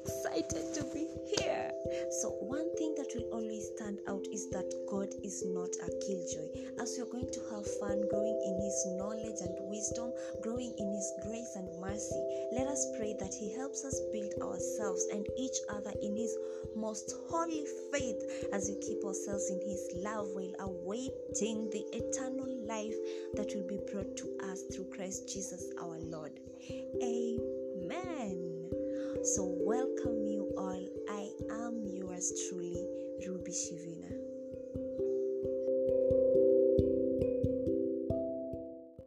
excited to be here. So, one thing that will always stand out is that God is not a killjoy. As you're going to have fun growing in His knowledge and wisdom, growing in His grace and mercy, let us pray that He helps us build ourselves and each other in His most holy faith as we keep ourselves in His love while awaiting the eternal life that will be brought to us through Christ Jesus our Lord. Amen. So, welcome you all. I am yours truly, Ruby Shivina.